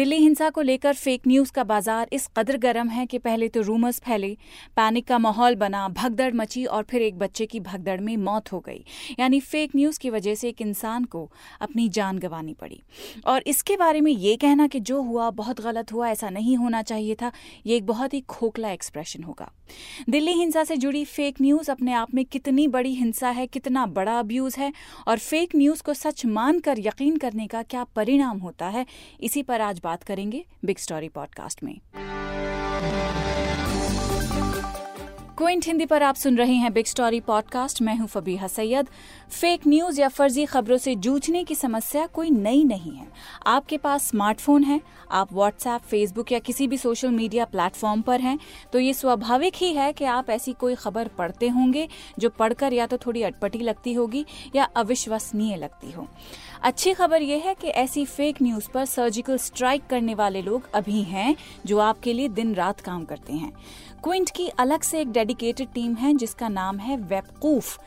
दिल्ली हिंसा को लेकर फेक न्यूज़ का बाज़ार इस कदर गर्म है कि पहले तो रूमर्स फैले पैनिक का माहौल बना, भगदड़ मची और फिर एक बच्चे की भगदड़ में मौत हो गई। यानी फेक न्यूज़ की वजह से एक इंसान को अपनी जान गंवानी पड़ी। और इसके बारे में ये कहना कि जो हुआ बहुत गलत हुआ, ऐसा नहीं होना चाहिए था, ये एक बहुत ही खोखला एक्सप्रेशन होगा। दिल्ली हिंसा से जुड़ी फेक न्यूज़ अपने आप में कितनी बड़ी हिंसा है, कितना बड़ा अब्यूज है और फेक न्यूज़ को सच मानकर यकीन करने का क्या परिणाम होता है, इसी पर आज बात करेंगे बिग स्टोरी पॉडकास्ट में। क्विंट हिंदी पर आप सुन रहे हैं बिग स्टोरी पॉडकास्ट। मैं हूँ फबीहा सैयद। फेक न्यूज़ या फर्जी खबरों से जूझने की समस्या कोई नई नहीं है। आपके पास स्मार्टफ़ोन है, आप व्हाट्सएप फेसबुक या किसी भी सोशल मीडिया प्लेटफॉर्म पर हैं तो ये स्वाभाविक ही है कि आप ऐसी कोई खबर पढ़ते होंगे जो पढ़कर या तो थोड़ी अटपटी लगती होगी या अविश्वसनीय लगती हो। अच्छी खबर यह है कि ऐसी फेक न्यूज़ पर सर्जिकल स्ट्राइक करने वाले लोग अभी हैं, जो आपके लिए दिन रात काम करते हैं। क्विंट की अलग से एक डेडिकेटेड टीम है, जिसका नाम है वेबकूफ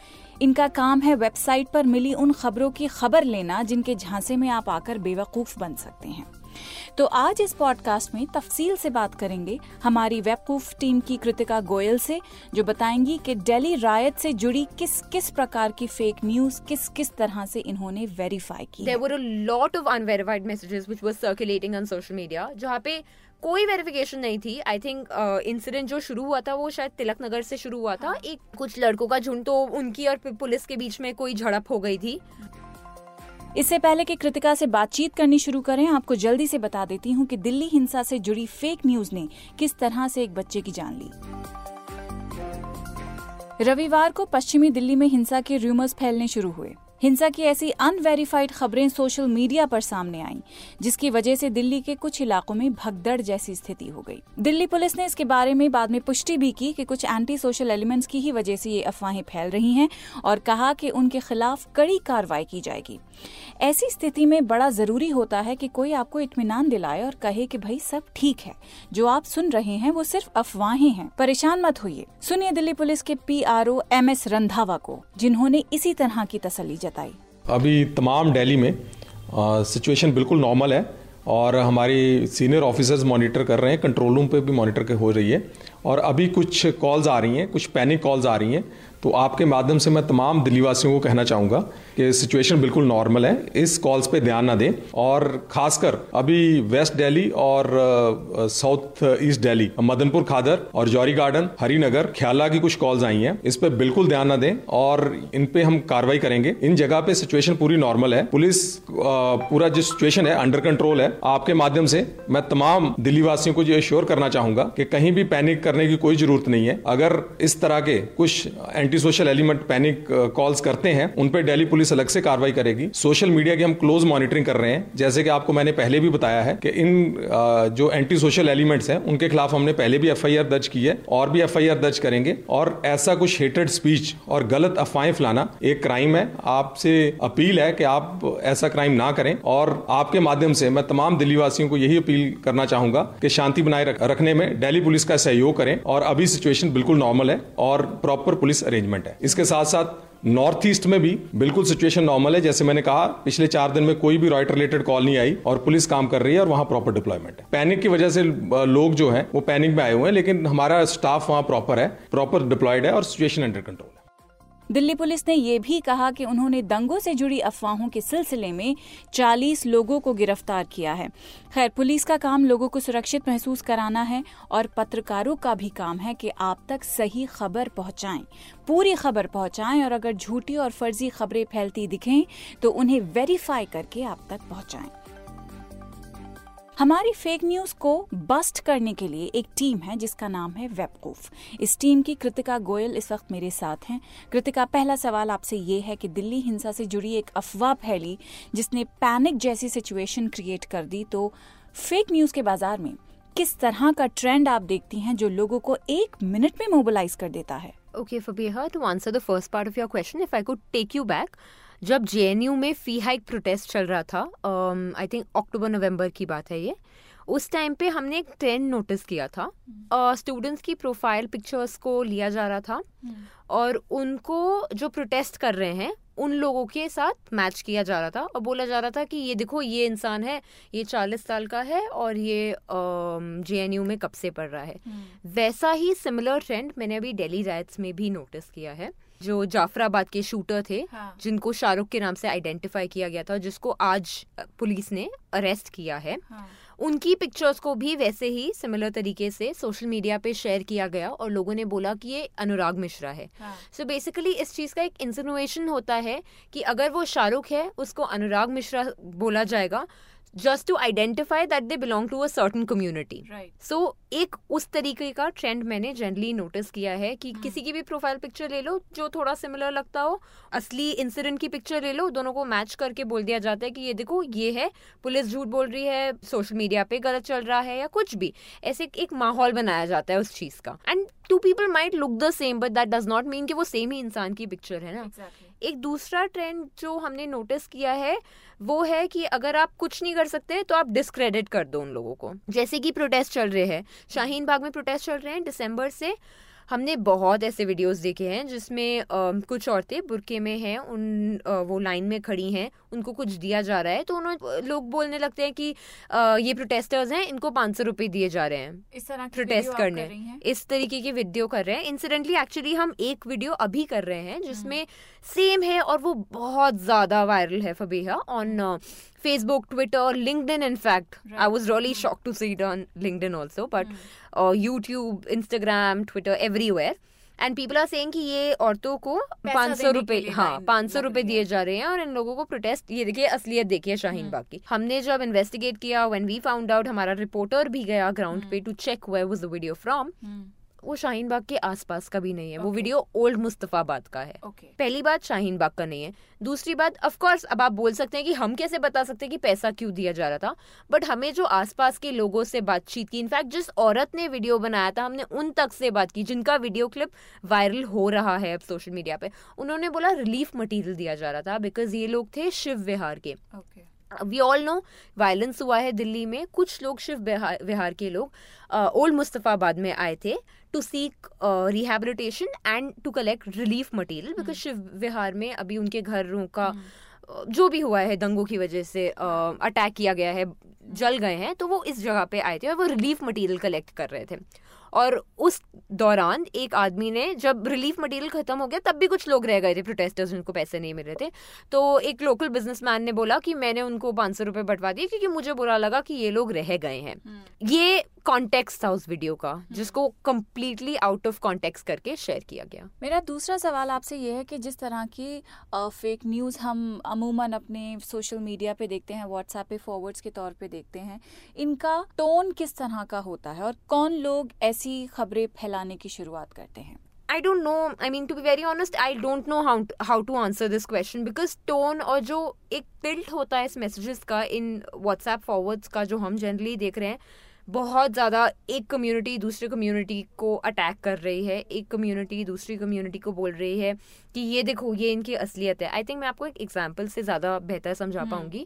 इनका काम है वेबसाइट पर मिली उन खबरों की खबर लेना, जिनके झांसे में आप आकर बेवकूफ़ बन सकते हैं। तो आज इस पॉडकास्ट में तफसील से बात करेंगे हमारी वेबकूफ टीम की कृतिका गोयल से जो बताएँगी कि दिल्ली रायत से जुड़ी किस किस प्रकार की फेक न्यूज़ किस किस तरह से इन्होंने वेरीफाई की There were a lot of unverified messages which were circulating on social media जहाँ पे कोई वेरिफिकेशन नहीं थी। आई थिंक इंसिडेंट जो शुरू हुआ था वो शायद तिलक नगर से शुरू हुआ था। एक कुछ लड़कों का झुंड तो उनकी और पुलिस के बीच में कोई झड़प हो गई थी। इससे पहले कि कृतिका से बातचीत करनी शुरू करें, आपको जल्दी से बता देती हूँ कि दिल्ली हिंसा से जुड़ी फेक न्यूज़ ने किस तरह से एक बच्चे की जान ली। रविवार को पश्चिमी दिल्ली में हिंसा के र्यूमर्स फैलने शुरू हुए। हिंसा की ऐसी अनवेरिफाइड खबरें सोशल मीडिया पर सामने आईं, जिसकी वजह से दिल्ली के कुछ इलाकों में भगदड़ जैसी स्थिति हो गई। दिल्ली पुलिस ने इसके बारे में बाद में पुष्टि भी की कि कुछ एंटी सोशल एलिमेंट्स की ही वजह से ये अफवाहें फैल रही हैं और कहा कि उनके खिलाफ कड़ी कार्रवाई की जाएगी। ऐसी स्थिति में बड़ा ज़रूरी होता है कि कोई आपको इत्मीनान दिलाए और कहे कि भाई सब ठीक है। जो आप सुन रहे हैं वो सिर्फ़ अफवाहें हैं। परेशान मत होइए। सुनिए दिल्ली पुलिस के P R O M S Randhawa को जिन्होंने इसी तरह की तसली जताई। अभी तमाम डेली में सिचुएशन बिल्कुल नॉर्मल है और हमारी सीनियर ऑफिसर्स मॉनिटर कर रहे हैं कंट्रोल रूम पे भी मॉनिटर हो रही है। और अभी कुछ कॉल्स आ रही हैं, कुछ पैनिक कॉल्स आ रही हैं तो आपके माध्यम से मैं तमाम दिल्ली वासियों को कहना चाहूँगा कि सिचुएशन बिल्कुल नॉर्मल है। इस कॉल्स पे ध्यान ना दें। और खासकर अभी वेस्ट दिल्ली और साउथ ईस्ट दिल्ली मदनपुर खादर और जौरी गार्डन हरिनगर ख्याला की कुछ कॉल्स आई हैं। इस पे बिल्कुल ध्यान ना दें और इन पे हम कार्रवाई करेंगे। इन जगह पे सिचुएशन पूरी नॉर्मल है। पुलिस पूरा जो सिचुएशन है अंडर कंट्रोल है। आपके माध्यम से मैं तमाम दिल्ली वासियों को ये श्योर करना चाहूँगा कि कहीं भी पैनिक करने की कोई ज़रूरत नहीं है। अगर इस तरह के कुछ anti social element panic calls करते हैं, उन पर दिल्ली पुलिस अलग से कार्रवाई करेगी। सोशल मीडिया की हम क्लोज मॉनिटरिंग कर रहे हैं। जैसे कि आपको मैंने पहले भी बताया है कि इन जो एंटी सोशल एलिमेंट्स हैं, उनके खिलाफ हमने पहले भी एफआईआर दर्ज की है और भी एफआईआर दर्ज करेंगे। और ऐसा कुछ हेटेड स्पीच और गलत अफवाहें फैलाना एक क्राइम है। आपसे अपील है कि आप ऐसा क्राइम ना करें। और आपके माध्यम से मैं तमाम दिल्ली वासियों को यही अपील करना चाहूँगा कि शांति बनाए रखने में दिल्ली पुलिस का सहयोग करें। और अभी सिचुएशन बिल्कुल नॉर्मल है और प्रॉपर पुलिस अरेंजमेंट है। इसके साथ साथ नॉर्थ ईस्ट में भी बिल्कुल सिचुएशन नॉर्मल है। जैसे मैंने कहा, पिछले चार दिन में कोई भी रॉयट रिलेटेड कॉल नहीं आई और पुलिस काम कर रही है और वहाँ प्रॉपर डिप्लॉयमेंट है। पैनिक की वजह से लोग जो है, वो पैनिक में आए हुए हैं, लेकिन हमारा स्टाफ वहाँ प्रॉपर है प्रॉपर डिप्लॉयड है और सिचुएशन अंडर कंट्रोल है। दिल्ली पुलिस ने यह भी कहा कि उन्होंने दंगों से जुड़ी अफवाहों के सिलसिले में 40 लोगों को गिरफ़्तार किया है। खैर, पुलिस का काम लोगों को सुरक्षित महसूस कराना है और पत्रकारों का भी काम है कि आप तक सही खबर पहुंचाएँ, पूरी खबर पहुंचाएँ और अगर झूठी और फर्जी खबरें फैलती दिखें तो उन्हें वेरीफाई करके आप तक पहुंचाएँ। हमारी फेक न्यूज़ को बस्ट करने के लिए एक टीम है, जिसका नाम है वेबकूफ इस टीम की कृतिका गोयल इस वक्त मेरे साथ हैं। कृतिका, पहला सवाल आपसे ये है कि दिल्ली हिंसा से जुड़ी एक अफवाह फैली, जिसने पैनिक जैसी सिचुएशन क्रिएट कर दी तो फेक न्यूज़ के बाज़ार में किस तरह का ट्रेंड आप देखती हैं जो लोगों को एक मिनट में मोबिलाइज कर देता है? Okay Fabiha to answer the first part of your question if I could take you back जब जेएनयू में फ़ी हाइक प्रोटेस्ट चल रहा था आई थिंक अक्टूबर नवंबर की बात है ये उस टाइम पे हमने एक ट्रेंड नोटिस किया था। स्टूडेंट्स uh, की प्रोफ़ाइल पिक्चर्स को लिया जा रहा था। और उनको जो प्रोटेस्ट कर रहे हैं उन लोगों के साथ मैच किया जा रहा था। और बोला जा रहा था कि ये देखो ये इंसान है ये चालीस साल का है और ये जे uh, में कब से पढ़ रहा है। हम्म। वैसा ही सिमिलर ट्रेंड मैंने अभी डेली राइट्स में भी नोटिस किया है। जो जाफराबाद के शूटर थे हाँ। जिनको शाहरुख के नाम से आइडेंटिफाई किया गया था जिसको आज पुलिस ने अरेस्ट किया है। हाँ। उनकी पिक्चर्स को भी वैसे ही सिमिलर तरीके से सोशल मीडिया पे शेयर किया गया और लोगों ने बोला कि ये अनुराग मिश्रा है। हाँ। सो बेसिकली इस चीज़ का एक इंसिनुएशन होता है कि अगर वो शाहरुख है उसको अनुराग मिश्रा बोला जाएगा just to identify that they belong to a certain community so एक उस तरीके का ट्रेंड मैंने जनरली नोटिस किया है कि किसी की भी प्रोफ़ाइल पिक्चर ले लो जो थोड़ा सिमिलर लगता हो असली इंसिडेंट की पिक्चर ले लो दोनों को मैच करके बोल दिया जाता है कि ये देखो ये है पुलिस झूठ बोल रही है सोशल मीडिया पे गलत चल रहा है या कुछ भी। ऐसे एक माहौल बनाया जाता है उस चीज़ का। And two people might look the same but that does not mean कि वो सेम ही इंसान की पिक्चर है ना। एग्जैक्टली एक दूसरा ट्रेंड जो हमने नोटिस किया है वो है कि अगर आप कुछ नहीं कर सकते तो आप डिस्क्रेडिट कर दो उन लोगों को। जैसे कि प्रोटेस्ट चल रहे हैं। शाहीन बाग में प्रोटेस्ट चल रहे हैं दिसंबर से। हमने बहुत ऐसे वीडियोस देखे हैं जिसमें आ, कुछ औरतें बुरके में हैं उन आ, वो लाइन में खड़ी हैं उनको कुछ दिया जा रहा है तो उन्होंने लोग बोलने लगते हैं कि अ, ये प्रोटेस्टर्स हैं इनको पाँच सौ रुपये दिए जा रहे हैं। इस तरह की प्रोटेस्ट करने। कर रही इस तरीके की वीडियो कर रहे हैं। इंसिडेंटली एक्चुअली हम एक वीडियो अभी कर रहे हैं जिसमें सेम है और वो बहुत ज़्यादा वायरल है Fabiha on Facebook Twitter LinkedIn in fact I was really shock to see it on LinkedIn also but YouTube Instagram Twitter everywhere and people are saying कि ये औरतों को पाँच सौ रूपए हाँ पाँच सौ रूपए दिए जा रहे हैं और इन लोगों को प्रोटेस्ट ये देखिए असलियत देखिए शाहीन बाग की। हमने जब इन्वेस्टिगेट किया व्हेन वी फाउंड आउट हमारा रिपोर्टर भी गया ग्राउंड पे to check where was the video from hmm, वो शाहीन बाग के आसपास का भी नहीं है okay. वो वीडियो ओल्ड मुस्तफाबाद का है। ओके पहली बात शाहीन बाग का नहीं है दूसरी बात ऑफ़ कोर्स अब आप बोल सकते हैं कि हम कैसे बता सकते हैं कि पैसा क्यों दिया जा रहा था बट हमें जो आसपास के लोगों से बातचीत की इनफैक्ट जिस औरत ने वीडियो बनाया था हमने उन तक से बात की जिनका वीडियो क्लिप वायरल हो रहा है अब सोशल मीडिया पे उन्होंने बोला रिलीफ मटीरियल दिया जा रहा था बिकॉज़ ये लोग थे शिव विहार के। Okay we all know violence हुआ है दिल्ली में कुछ लोग शिव विहार के लोग ओल्ड मुस्तफाबाद में आए थे to seek rehabilitation and to collect relief material because Shiv Vihar में अभी उनके घरों का अ, जो भी हुआ है दंगों की वजह से अटैक किया गया है जल गए हैं तो वो इस जगह पे आए थे और वो रिलीफ मटेरियल कलेक्ट कर रहे थे। और उस दौरान एक आदमी ने जब रिलीफ मटेरियल खत्म हो गया तब भी कुछ लोग रह गए थे प्रोटेस्टर्स जिनको पैसे नहीं मिल रहे थे। तो एक लोकल बिजनेसमैन ने बोला कि मैंने उनको पाँच सौ रुपये बंटवा दिए क्योंकि मुझे बुरा लगा कि ये लोग रह गए हैं। ये कॉन्टेक्स्ट था उस वीडियो का जिसको कम्प्लीटली आउट ऑफ़ कॉन्टेक्स्ट करके शेयर किया गया मेरा दूसरा सवाल आपसे ये है कि जिस तरह की फेक न्यूज़ हम अमूमन अपने सोशल मीडिया पे देखते हैं व्हाट्सएप पे फॉरवर्ड्स के तौर पे देखते हैं इनका टोन किस तरह का होता है और कौन लोग ऐसी खबरें फैलाने की शुरुआत करते हैं I don't know. I mean, to be very honest, I don't know how to, how to answer this question because tone और जो एक tilt होता है इस messages का इन WhatsApp forwards का जो हम जनरली देख रहे हैं बहुत ज़्यादा एक कम्युनिटी दूसरे कम्युनिटी को अटैक कर रही है एक कम्युनिटी दूसरी कम्युनिटी को बोल रही है कि ये देखो ये इनकी असलियत है। आई थिंक मैं आपको एक एग्ज़ाम्पल से ज़्यादा बेहतर समझा पाऊँगी।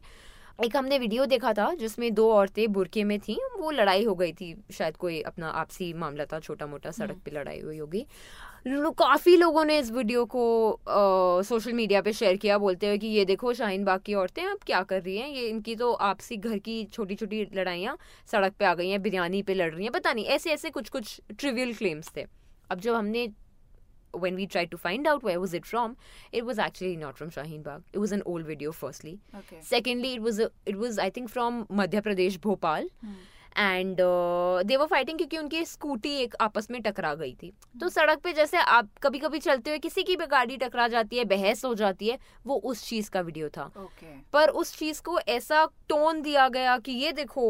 एक हमने वीडियो देखा था जिसमें दो औरतें बुरके में थी वो लड़ाई हो गई थी। शायद कोई अपना आपसी मामला था छोटा मोटा सड़क पे लड़ाई हुई होगी। लो- काफ़ी लोगों ने इस वीडियो को सोशल मीडिया पे शेयर किया। बोलते हुए कि ये देखो शाहीन बाग की औरतें अब क्या कर रही हैं? ये इनकी तो आपसी घर की छोटी छोटी लड़ाइयाँ सड़क पे आ गई हैं बिरयानी पे लड़ रही हैं। पता नहीं ऐसे ऐसे कुछ कुछ ट्रिवियल क्लेम्स थे। अब जब हमने when we tried to find out where was it from it was actually not from Shaheen Bagh it was an old video firstly okay secondly it was a, it was i think from madhya pradesh bhopal Hmm. And they were fighting क्योंकि उनकी scooty एक आपस में टकरा गई थी तो सड़क पे जैसे आप कभी कभी चलते हुए किसी की भी गाड़ी टकरा जाती है बहस हो जाती है वो उस चीज़ का वीडियो था ओके पर उस चीज़ को ऐसा टोन दिया गया कि ये देखो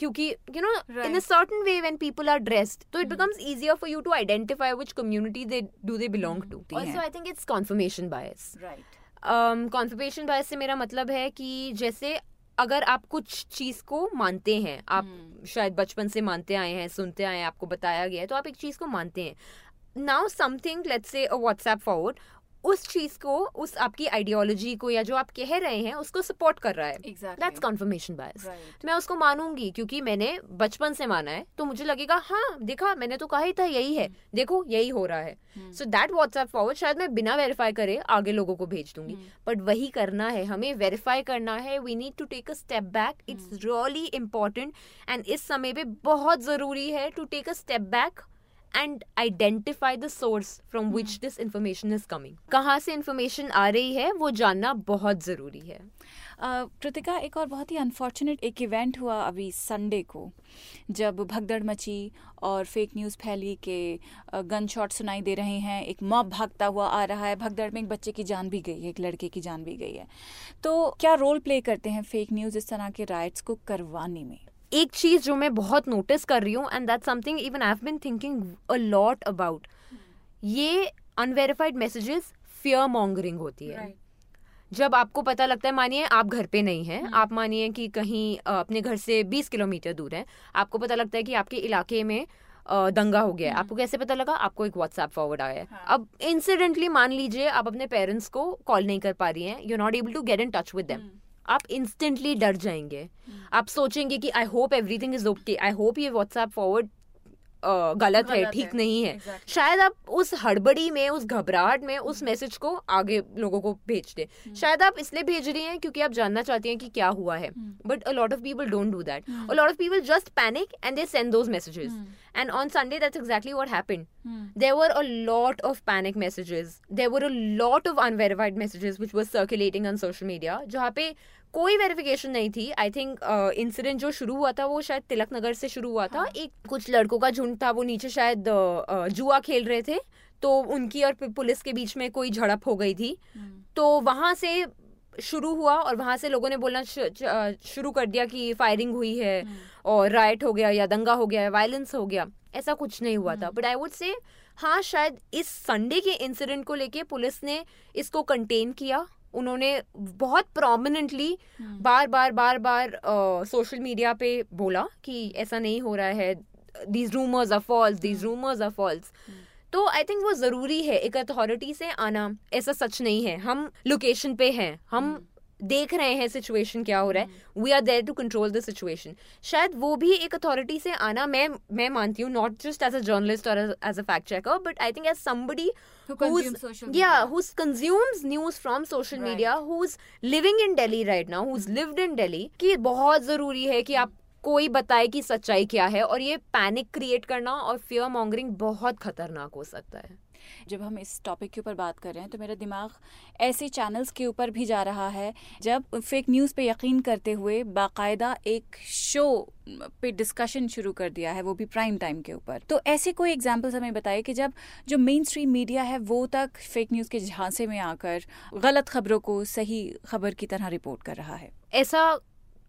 क्योंकि you know in a. Certain way when people are dressed तो it becomes easier for you to identify which community they do they belong to also I think it's confirmation bias right confirmation bias से मेरा मतलब है कि जैसे अगर आप कुछ चीज़ को मानते हैं आप hmm. शायद बचपन से मानते आए हैं सुनते आए हैं आपको बताया गया है तो आप एक चीज़ को मानते हैं। Now something let's say WhatsApp forward उस चीज़ को उस आपकी आइडियोलॉजी को या जो आप कह रहे हैं उसको सपोर्ट कर रहा है। That's confirmation bias. मैं उसको मानूँगी क्योंकि मैंने बचपन से माना है तो मुझे लगेगा हाँ देखा मैंने तो कहा ही था यही है। देखो यही हो रहा है। सो दैट व्हाट्सएप फॉरवर्ड शायद मैं बिना वेरीफाई करे आगे लोगों को भेज दूँगी। But hmm. वही करना है हमें वेरीफाई करना है we need to take a step back it's really important and इस समय पे बहुत ज़रूरी है to take a step back and identify the source from which this information is coming कहाँ से इंफॉर्मेशन आ रही है वो जानना बहुत ज़रूरी है। कृतिका एक और बहुत ही अनफॉर्चुनेट एक इवेंट हुआ अभी संडे को जब भगदड़ मची और फेक न्यूज़ फैली के गन शॉट सुनाई दे रहे हैं एक मॉब भागता हुआ आ रहा है भगदड़ में एक बच्चे की जान भी गई है एक लड़के की जान भी गई है। तो क्या रोल प्ले करते हैं फेक न्यूज़ इस तरह के राइट्स को करवाने में? एक चीज़ जो मैं बहुत नोटिस कर रही हूँ and that something even I have been thinking a lot about ये अनवेरिफाइड मैसेजेस फियर मॉन्गरिंग होती है। Right. जब आपको पता लगता है मानिए आप घर पे नहीं हैं hmm. आप मानिए कि कहीं अपने घर से 20 किलोमीटर दूर है आपको पता लगता है कि आपके इलाके में दंगा हो गया है। hmm. आपको कैसे पता लगा? आपको एक व्हाट्सएप फॉरवर्ड आया है। अब इंसिडेंटली मान लीजिए आप अपने पेरेंट्स को कॉल नहीं कर पा रही हैं you not able to get in touch with them आप इंस्टेंटली डर जाएँगे। आप सोचेंगे कि I hope everything is okay I hope ये व्हाट्सएप फॉरवर्ड गलत है ठीक नहीं है। Exactly. शायद आप उस हड़बड़ी में उस घबराहट में उस मैसेज को आगे लोगों को भेज दे। शायद आप इसलिए भेज रही हैं क्योंकि आप जानना चाहती हैं कि क्या हुआ है। But a lot of people don't do that a lot of people just panic and they send those messages and on Sunday that's exactly what happened there were a lot of panic messages. There were a lot of unverified messages which were circulating on social media जहाँ पे कोई verification नहीं थी. I think incident जो शुरू हुआ था वो शायद तिलक नगर से शुरू हुआ था. एक कुछ लड़कों का झुंड था वो नीचे शायद अ, अ, जुआ खेल रहे थे. तो उनकी और पुलिस के बीच में कोई झड़प हो गई थी. तो वहाँ से शुरू हुआ और वहाँ से लोगों ने बोलना शुरू कर दिया कि फायरिंग हुई है और राइट हो गया या दंगा हो गया वायलेंस हो गया ऐसा कुछ नहीं हुआ था। बट आई वुड से हाँ शायद इस संडे के इंसिडेंट को लेके पुलिस ने इसको कंटेन किया। उन्होंने बहुत प्रोमिनेंटली बार बार बार बार सोशल मीडिया पे बोला कि ऐसा नहीं हो रहा है। These rumours are false these rumours are false तो आई थिंक वो ज़रूरी है एक अथॉरिटी से आना। ऐसा सच नहीं है। हम लोकेशन पे हैं। हम देख रहे हैं सिचुएशन क्या हो रहा है। We are there to control the situation शायद वो भी एक अथॉरिटी से आना। मैं मैं मानती हूँ not just as a journalist और as a fact checker but I think as somebody yeah media. who consumes news from social media who's living in delhi right now who's lived in delhi कि बहुत ज़रूरी है कि आप कोई बताए कि सच्चाई क्या है और ये पैनिक क्रिएट करना और फियर मॉन्गरिंग बहुत खतरनाक हो सकता है। जब हम इस टॉपिक के ऊपर बात कर रहे हैं तो मेरा दिमाग ऐसे चैनल्स के ऊपर भी जा रहा है जब फेक न्यूज़ पे यकीन करते हुए बाकायदा एक शो पे डिस्कशन शुरू कर दिया है वो भी प्राइम टाइम के ऊपर। तो ऐसे कोई एग्जांपल्स हमें बताइए कि जब जो मेन स्ट्रीम मीडिया है वो तक फेक न्यूज़ के झांसे में आकर गलत खबरों को सही खबर की तरह रिपोर्ट कर रहा है। ऐसा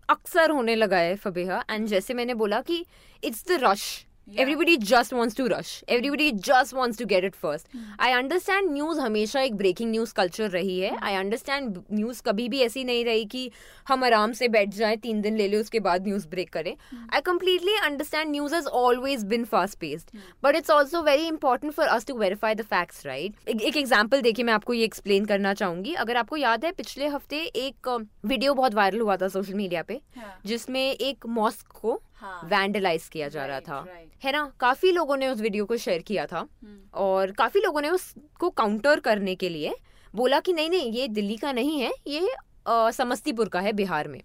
अक्सर होने लगा है फबेहा। एंड जैसे मैंने बोला कि it's the rush everybody just wants to rush everybody just wants to get it first I understand news हमेशा एक ब्रेकिंग न्यूज़ कल्चर रही है. आई अंडरस्टैंड न्यूज़ कभी भी ऐसी नहीं रही कि हम आराम से बैठ जाए तीन दिन ले ले उसके बाद न्यूज़ ब्रेक करें. I completely understand news has always been fast paced but it's also very important for us to verify the facts right एक एग्ज़ाम्पल देखिए मैं आपको ये एक्सप्लेन करना चाहूँगी. अगर आपको याद है पिछले हफ़्ते एक वीडियो बहुत वायरल हुआ था सोशल मीडिया पे हाँ। जिसमें एक मॉस्क को हाँ। वैंडलाइज किया जा रहा था. है ना? काफ़ी लोगों ने उस वीडियो को शेयर किया था। और काफ़ी लोगों ने उसको काउंटर करने के लिए बोला कि नहीं नहीं ये दिल्ली का नहीं है ये समस्तीपुर का है बिहार में।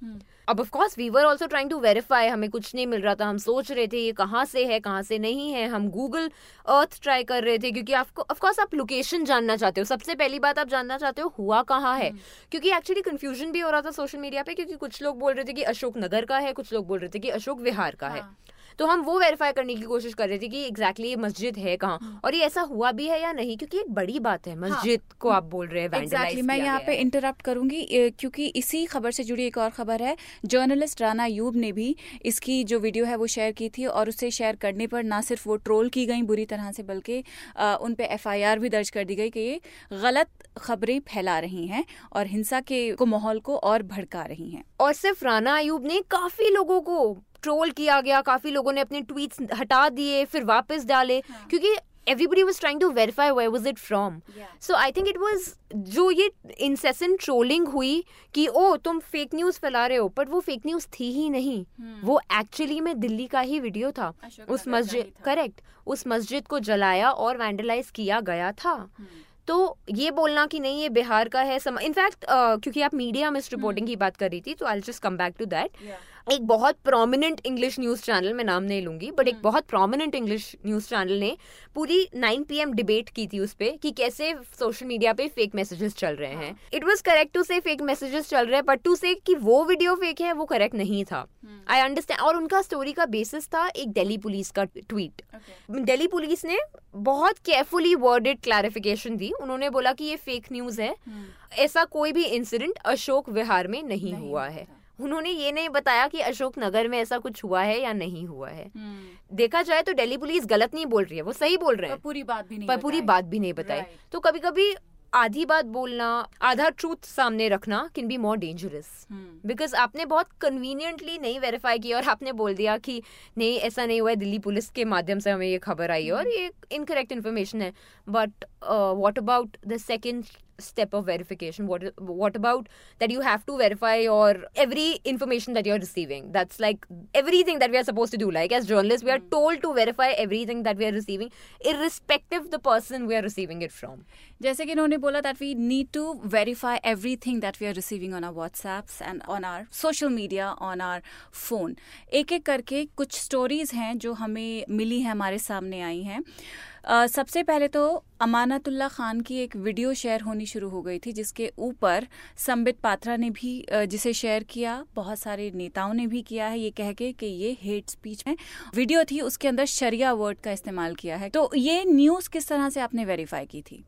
अब of course we were also trying to verify हमें कुछ नहीं मिल रहा था हम सोच रहे थे ये कहाँ से है कहाँ से नहीं है हम गूगल अर्थ ट्राई कर रहे थे क्योंकि आपको ऑफ़ कोर्स आप लोकेशन जानना चाहते हो। सबसे पहली बात आप जानना चाहते हो हुआ कहाँ है? क्योंकि एक्चुअली कन्फ्यूज़न भी हो रहा था सोशल मीडिया पे क्योंकि कुछ लोग बोल रहे थे कि अशोक नगर का है कुछ लोग बोल रहे थे कि अशोक विहार का है। तो हम वो वेरीफाई करने की कोशिश कर रहे थे कि एग्जैक्टली ये मस्जिद है कहाँ? और ये ऐसा हुआ भी है या नहीं? क्योंकि एक बड़ी बात है मस्जिद हाँ, को आप बोल रहे हैं एग्जैक्टली मैं यहाँ पे इंटरप्ट करूँगी क्योंकि इसी खबर से जुड़ी एक और खबर है। जर्नलिस्ट राना अयूब ने भी इसकी जो वीडियो है वो शेयर की थी और उसे शेयर करने पर ना सिर्फ़ वो ट्रोल की गई बुरी तरह से बल्कि उन पे एफआईआर भी दर्ज कर दी गई कि ये गलत खबरें फैला रही हैं और हिंसा के को माहौल को और भड़का रही हैं। और सिर्फ़ राना अयूब ने काफ़ी लोगों को ट्रोल किया गया काफ़ी लोगों ने अपने ट्वीट्स हटा दिए फिर वापस डाले क्योंकि everybody was trying to verify where was it from Yeah. so i think it was जो ये incessant trolling हुई कि ओ तुम फेक न्यूज़ फैला रहे हो पर वो फेक न्यूज़ थी ही नहीं वो एक्चुअली में दिल्ली का ही वीडियो था Hmm. उस ही मस्जिद। करेक्ट उस मस्जिद को जलाया और वैंडलाइज किया गया था Hmm. तो ये बोलना कि नहीं ये बिहार का है इनफैक्ट uh, क्योंकि आप मीडिया मिस रिपोर्टिंग hmm. की बात कर रही थी तो I just come back to that एक बहुत प्रोमिनेंट इंग्लिश न्यूज़ चैनल मैं नाम नहीं लूँगी बट एक बहुत प्रोमिनेंट इंग्लिश न्यूज़ चैनल ने पूरी 9 पीएम डिबेट की थी उस पर कि कैसे सोशल मीडिया पे फेक मैसेजेस चल रहे हैं। It was correct to say fake messages चल रहे हैं बट टू से कि वो वीडियो फेक है वो करेक्ट नहीं था। आई अंडरस्टैंड और उनका स्टोरी का बेसिस था एक दिल्ली पुलिस का ट्वीट दिल्ली पुलिस ने बहुत केयरफुली वर्डेड क्लैरिफिकेशन दी। उन्होंने बोला कि ये फेक न्यूज़ है। ऐसा कोई भी इंसिडेंट अशोक विहार में नहीं, नहीं हुआ है। उन्होंने ये नहीं बताया कि अशोक नगर में ऐसा कुछ हुआ है या नहीं हुआ है। हम्म। देखा जाए तो दिल्ली पुलिस गलत नहीं बोल रही है वो सही बोल रहे हैं। पूरी बात भी नहीं पर। बात भी नहीं बताई। तो कभी कभी आधी बात बोलना आधा ट्रूथ सामने रखना can be more dangerous hmm. Because आपने बहुत कन्वीनियंटली नहीं वेरीफाई किया और आपने बोल दिया कि नहीं ऐसा नहीं हुआ है दिल्ली पुलिस के माध्यम से हमें ये खबर आई है और ये इनकरेक्ट इन्फॉर्मेशन है। But what about the second step of verification what what about that you have to verify your every information that you're receiving that's like everything that we are supposed to do like as journalists we are told to verify everything that we are receiving irrespective the person we are receiving it from जैसे कि इन्होंने बोला that we need to verify everything that we are receiving on our WhatsApps and on our social media on our phone एक एक करके कुछ stories हैं जो हमें मिली हैं हमारे सामने आई हैं सबसे पहले तो अमानतुल्ला खान की एक वीडियो शेयर होनी शुरू हो गई थी, जिसके ऊपर संबित पात्रा ने भी जिसे शेयर किया, बहुत सारे नेताओं ने भी किया है, ये कह के कि ये हेट स्पीच है। वीडियो थी, उसके अंदर शरिया वर्ड का इस्तेमाल किया है। तो ये न्यूज़ किस तरह से आपने वेरीफाई की थी?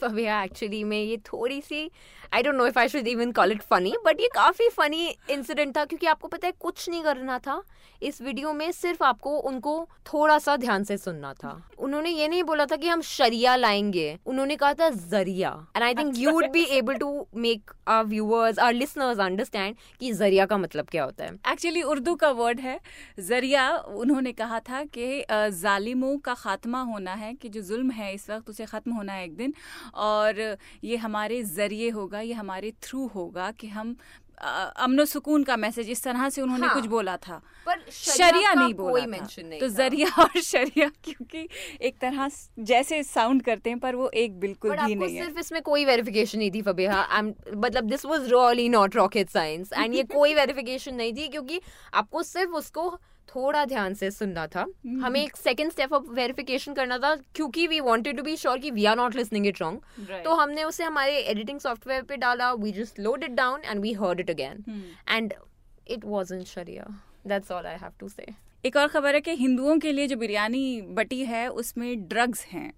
फबिया एक्चुअली में ये थोड़ी सी I don't know if I should even call it funny but ये काफ़ी फनी इंसिडेंट था क्योंकि आपको पता है कुछ नहीं करना था। इस वीडियो में सिर्फ़ आपको उनको थोड़ा सा ध्यान से सुनना था। उन्होंने ये नहीं बोला था कि हम शरिया लाएँगे। उन्होंने कहा था ज़रिया। And I think you would be able to make our viewers our listeners understand कि ज़रिया का मतलब क्या होता है। एक्चुअली उर्दू का वर्ड है। ज़रिया उन्होंने कहा था कि जालिमों का खात्मा होना है कि जो जुल्म है इस वक्त उसे ख़त्म होना है एक दिन। और ये हमारे ज़रिए होगा ये हमारे थ्रू होगा कि हम अमन सुकून का मैसेज इस तरह से उन्होंने हाँ। कुछ बोला था पर शरिया नहीं बोला था नहीं तो। ज़रिया और शरिया क्योंकि एक तरह जैसे साउंड करते हैं पर वो एक बिल्कुल भी नहीं है सिर्फ़ इसमें कोई वेरिफिकेशन नहीं थी फबीहा मतलब this was really not rocket science and ये कोई वेरिफिकेशन नहीं थी क्योंकि आपको सिर्फ़ उसको थोड़ा ध्यान से सुनना था। हमें एक सेकंड स्टेप ऑफ़ वेरिफिकेशन करना था क्योंकि we wanted to be sure कि we are not listening it wrong तो हमने उसे हमारे एडिटिंग सॉफ्टवेयर पे डाला we just load it down and we heard it again and it wasn't sharia that's all I have to say एक और खबर है कि हिंदुओं के लिए जो बिरयानी बटी है उसमें ड्रग्स हैं।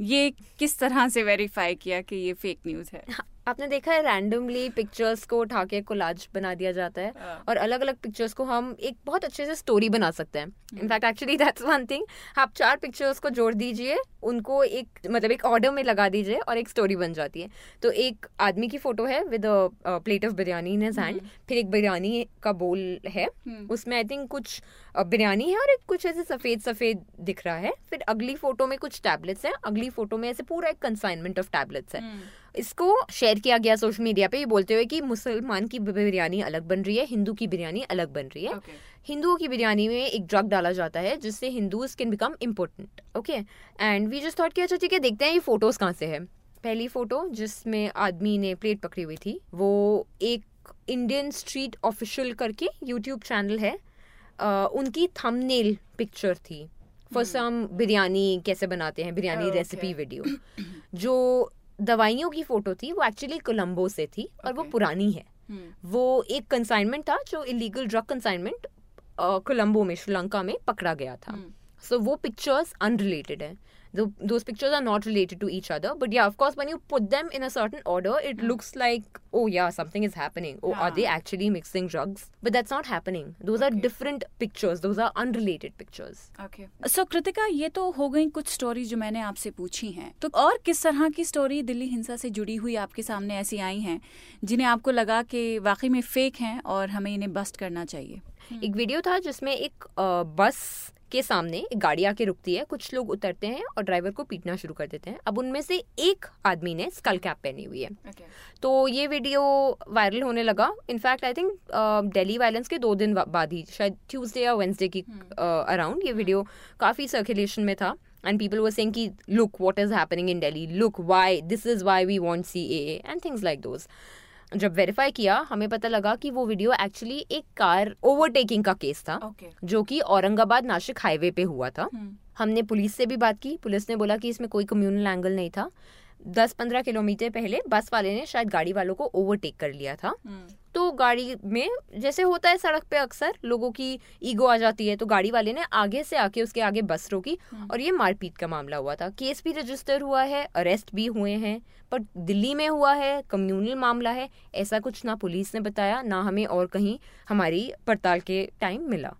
ये किस तरह से वेरीफाई किया कि ये फेक न्यूज़ है आपने देखा है रैंडमली पिक्चर्स को उठा के कोलाज बना दिया जाता है हाँ। और अलग अलग पिक्चर्स को हम एक बहुत अच्छे से स्टोरी बना सकते हैं। In fact actually that's one thing आप चार पिक्चर्स को जोड़ दीजिए उनको एक मतलब एक ऑर्डर में लगा दीजिए और एक स्टोरी बन जाती है। तो एक आदमी की फ़ोटो है with a plate of biryani in his hand फिर एक बिरयानी का बोल है। hmm. उसमें आई थिंक कुछ बिरयानी है और एक कुछ ऐसे सफ़ेद सफ़ेद दिख रहा है। फिर अगली फ़ोटो में कुछ टैबलेट्स हैं। अगली फ़ोटो में ऐसे पूरा एक कंसाइनमेंट ऑफ़ टैबलेट्स है। इसको शेयर किया गया सोशल मीडिया पे। ये बोलते हुए कि मुसलमान की बिरयानी अलग बन रही है हिंदू की बिरयानी अलग बन रही है। Okay. हिंदुओं की बिरयानी में एक ड्रग डाला जाता है जिससे Hindus can become important okay and we just thought कि अच्छा ठीक है देखते हैं ये फ़ोटोज़ कहाँ से है। पहली फ़ोटो जिसमें आदमी ने प्लेट पकड़ी हुई थी वो एक इंडियन स्ट्रीट ऑफिशियल करके यूट्यूब चैनल है। अ, उनकी थंबनेल पिक्चर थी। फॉर सम बिरयानी कैसे बनाते हैं बिरयानी रेसिपी वीडियो जो दवाइयों की फ़ोटो थी वो एक्चुअली कोलम्बो से थी और वो पुरानी है hmm. वो एक कंसाइनमेंट था जो इलीगल ड्रग कंसाइनमेंट कोलम्बो में श्रीलंका में पकड़ा गया था सो hmm. so, वो पिक्चर्स अनरिलेटेड है those pictures are not related to each other but yeah of course when you put them in a certain order it looks like oh yeah something is happening oh yeah. are they हाँ. actually mixing drugs but that's not happening those okay. are different pictures those are unrelated pictures okay so Kritika ये तो हो गई कुछ story जो मैंने आपसे पूछी हैं तो और किस तरह की स्टोरी दिल्ली हिंसा से जुड़ी हुई आपके सामने ऐसी आई हैं जिन्हें आपको लगा कि वाकई में फेक हैं और हमें इन्हें बस्ट करना चाहिए एक वीडियो था जिसमें एक अ, बस के सामने एक गाड़ी आके रुकती है। कुछ लोग उतरते हैं और ड्राइवर को पीटना शुरू कर देते हैं। अब उनमें से एक आदमी ने स्कल कैप पहनी हुई है। Okay. तो ये वीडियो वायरल होने लगा। In fact I think Delhi violence के दो दिन बाद ही शायद ट्यूसडे या वेंसडे की अराउंड hmm. uh, ये वीडियो hmm. काफ़ी सर्कुलेशन में था। एंड पीपल वर सेइंग कि look what is happening in Delhi look why this is why we want CAA and things like those जब वेरीफाई किया हमें पता लगा कि वो वीडियो एक्चुअली एक कार ओवरटेकिंग का केस था Okay. जो कि औरंगाबाद नासिक हाईवे पे हुआ था hmm. हमने पुलिस से भी बात की पुलिस ने बोला कि इसमें कोई कम्युनल एंगल नहीं था दस पंद्रह किलोमीटर पहले बस वाले ने शायद गाड़ी वालों को ओवरटेक कर लिया था हम्म. तो गाड़ी में जैसे होता है सड़क पे अक्सर लोगों की ईगो आ जाती है तो गाड़ी वाले ने आगे से आके उसके आगे बस रोकी और ये मारपीट का मामला हुआ था। केस भी रजिस्टर हुआ है अरेस्ट भी हुए हैं पर दिल्ली में हुआ है कम्युनल मामला है ऐसा कुछ ना पुलिस ने बताया ना हमें और कहीं हमारी पड़ताल के टाइम मिला।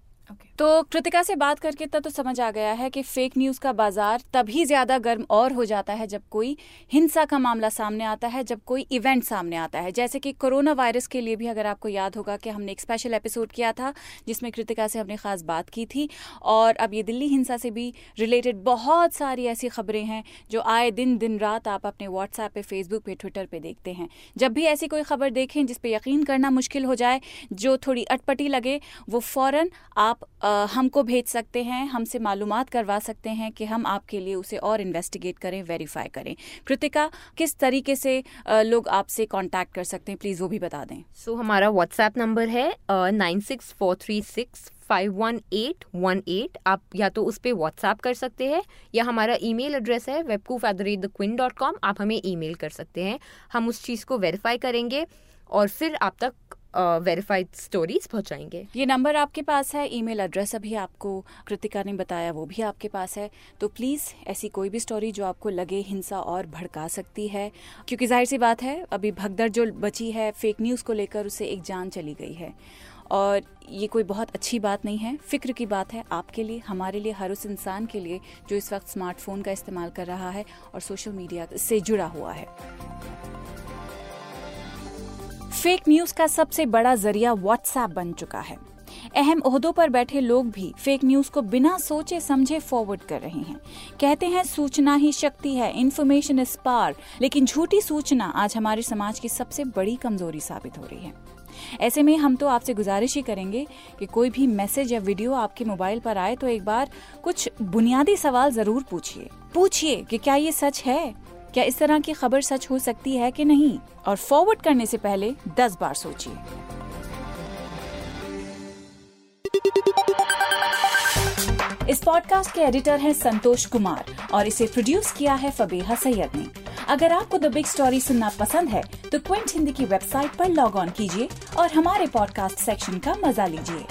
तो कृतिका से बात करके तब तो समझ आ गया है कि फेक न्यूज़ का बाज़ार तभी ज़्यादा गर्म और हो जाता है जब कोई हिंसा का मामला सामने आता है, जब कोई इवेंट सामने आता है। जैसे कि कोरोना वायरस के लिए भी अगर आपको याद होगा कि हमने एक स्पेशल एपिसोड किया था, जिसमें कृतिका से हमने खास बात की थी। और अब ये दिल्ली हिंसा से भी रिलेटेड बहुत सारी ऐसी खबरें हैं, जो आए दिन दिन रात आप अपने व्हाट्सएप पे फेसबुक पे ट्विटर पे देखते हैं। जब भी ऐसी कोई खबर देखें जिस पे यकीन करना मुश्किल हो जाए, जो थोड़ी अटपटी लगे, वो फ़ौरन आप हमको भेज सकते हैं हमसे मालूम करवा सकते हैं कि हम आपके लिए उसे और इन्वेस्टिगेट करें वेरीफाई करें। कृतिका किस तरीके से लोग आपसे कॉन्टैक्ट कर सकते हैं? प्लीज़ वो भी बता दें। सो so, हमारा व्हाट्सएप नंबर है nine six four three six five one eight one eight आप या तो उस पर व्हाट्सएप कर सकते हैं या हमारा ईमेल एड्रेस है WebQoof at the rate the Quint dot com आप हमें ईमेल कर सकते हैं। हम उस चीज़ को वेरीफाई करेंगे और फिर आप तक वेरीफाइड स्टोरीज पहुंचाएँगे। ये नंबर आपके पास है, ईमेल एड्रेस अभी आपको कृतिका ने बताया, वो भी आपके पास है। तो प्लीज़ ऐसी कोई भी स्टोरी जो आपको लगे, हिंसा और भड़का सकती है, क्योंकि ज़ाहिर सी बात है, अभी भगदड़ जो बची है फेक न्यूज़ को लेकर उसे एक जान चली गई है। और ये कोई बहुत अच्छी बात नहीं है, फ़िक्र की बात है आपके लिए, हमारे लिए, हर उस इंसान के लिए जो इस वक्त स्मार्टफ़ोन का इस्तेमाल कर रहा है और सोशल मीडिया से जुड़ा हुआ है। फेक न्यूज़ का सबसे बड़ा ज़रिया व्हाट्सएप बन चुका है। अहम उहदों पर बैठे लोग भी फेक न्यूज़ को बिना सोचे समझे फॉरवर्ड कर रहे हैं। कहते हैं, सूचना ही शक्ति है इन्फॉर्मेशन इज़ पावर लेकिन झूठी सूचना आज हमारे समाज की सबसे बड़ी कमज़ोरी साबित हो रही है। ऐसे में हम तो आपसे गुजारिश ही करेंगे कि कोई भी मैसेज या वीडियो आपके मोबाइल पर आए तो एक बार कुछ बुनियादी सवाल ज़रूर पूछिए। पूछिए कि क्या ये सच है? क्या इस तरह की खबर सच हो सकती है कि नहीं? और फॉरवर्ड करने से पहले दस बार सोचिए। इस पॉडकास्ट के एडिटर हैं संतोष कुमार, और इसे प्रोड्यूस किया है फबीहा सैयद ने। अगर आपको द बिग स्टोरी सुनना पसंद है तो क्विंट हिंदी की वेबसाइट पर लॉग ऑन कीजिए और हमारे पॉडकास्ट सेक्शन का मज़ा लीजिए।